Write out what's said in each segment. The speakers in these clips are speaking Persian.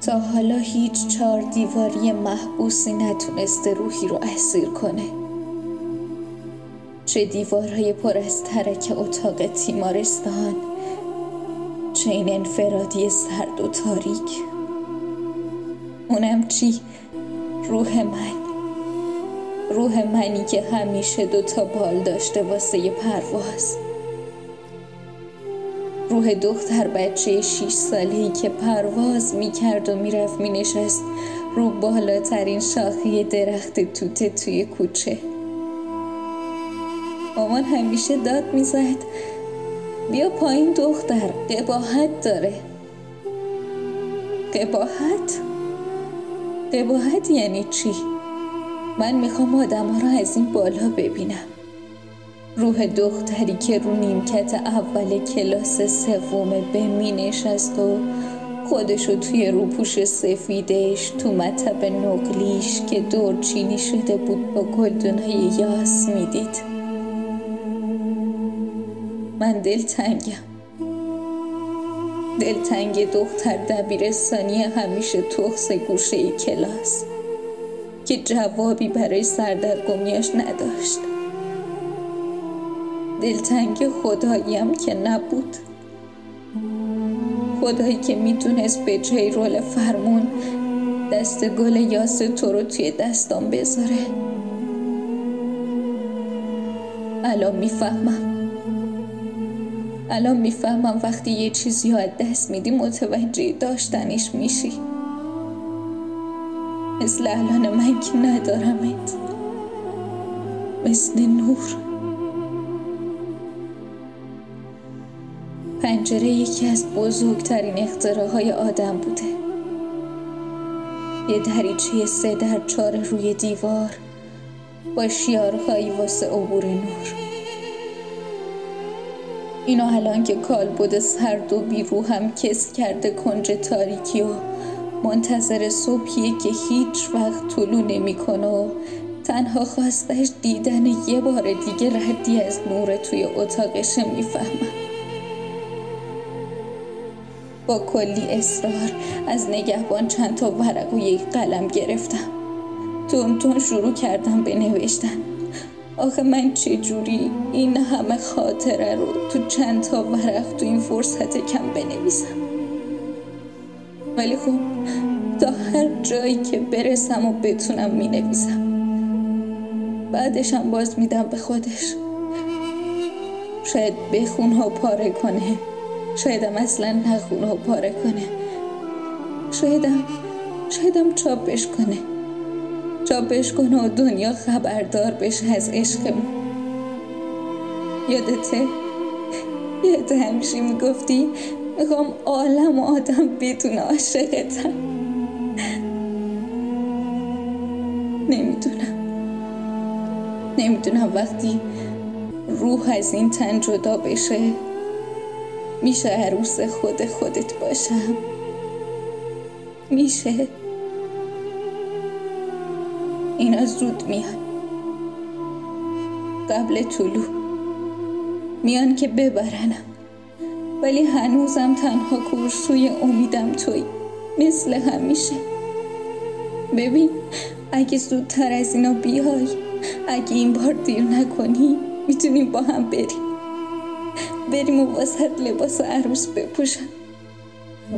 تا حالا هیچ چهار دیواری محبوسی نتونسته روحی رو اسیر کنه. چه دیوارهای پر از ترک اتاق تیمارستان چه این انفرادی سرد و تاریک. اونم چی؟ روح من. روح منی که همیشه دوتا بال داشته واسه پرواز. روح دختر بچه شیش سالهی که پرواز می‌کرد و می‌رفت مینشست رو بالاترین شاخه درخت توته توی کوچه مامان همیشه داد می‌زد بیا پایین دختر قباحت داره قباحت؟ قباحت یعنی چی؟ من می‌خوام آدم ها را از این بالا ببینم روح دختری که رو نیمکت اول کلاس سوم به می نشست و خودشو توی روپوش سفیدش تو مطب نقلیش که دور چینی شده بود با گلدونای یاس می‌دید من دلتنگم. دلتنگ دختر دبیرستانی همیشه تخص گوشه کلاس که جوابی برای سردرگمیاش نداشت. دلتنگ خداییم که نبود. خدایی که می‌تونست به جای رول فرمون دست گل یاس تو رو توی دستام بذاره. الان می‌فهمم. الان می‌فهمم وقتی یه چیزی از دست میدی متوجه داشتنش میشی. مثل الان من که ندارمت. مثل نور. پنجره یکی از بزرگترین اختراهای آدم بوده. یه دریچه سه در چار روی دیوار با شیارهایی واسه عبور نور. اینو الان که کالبد سرد و بیرو هم کس کرده کنج تاریکی و منتظر صبحیه که هیچ وقت طلو نمی‌کنه و تنها خواستش دیدن یه بار دیگه ردی از نور توی اتاقش می‌فهمم با کلی اصرار از نگهبان چند تا ورق و یک قلم گرفتم. تون تون شروع کردم به نوشتن. آخه من چجوری این همه خاطره رو تو چند تا ورق تو این فرصت کم بنویسم؟ ولی خب تا هر جایی که برسم و بتونم می نویسم بعدشم باز میدم به خودش. شاید بخون ها پاره کنه. شایدم اصلا نخونه و پاره کنه. شایدم شایدم چاپش کنه. چاپش کنه و دنیا خبردار بشه از عشقمون یادته یادت همیشه می‌گفتی می‌خوام عالم و آدم بدون عاشقتم. نمی‌دونم. نمی‌دونم وقتی روح از این تن جدا بشه. میشه عروس خود خودت باشم. میشه. اینا زود میان. قبل طلوع. میان که ببرنم. ولی هنوزم تنها کورسوی امیدم توی. مثل همیشه. ببین اگه زودتر از اینا بیای اگه این بار دیر نکنی می‌تونیم با هم بریم. بریم و واسط لباس عروس بپوشم.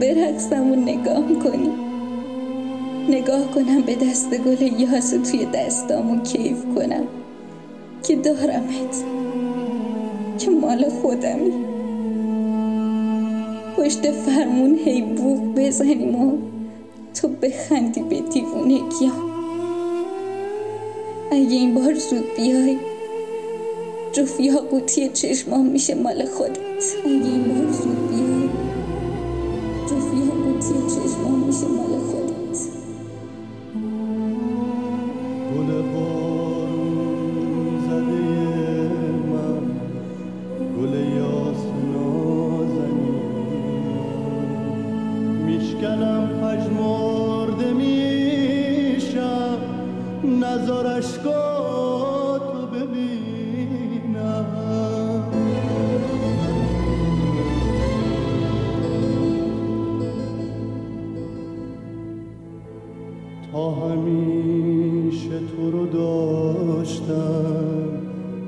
برقصم و نگاه کنیم نگاه کنم به دست گل یاس توی دستام و کیف کنم. که دارمت. که مال خودمی. پشت فرمون هی بوق بزنیم و تو بخندی به دیوونگیام اگه این بار زود بیای جفت یاقوتی چشمام میشه مال خودت اگه این بار زود بیای جفت یاقوتی چشمام میشه مال خودت گل بارون زده من میشم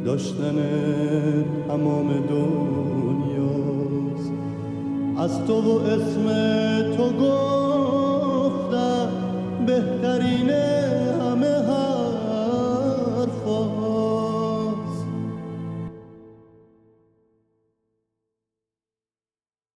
داشتن تمام دنیاست از تو و اسم تو گفتم بهترینه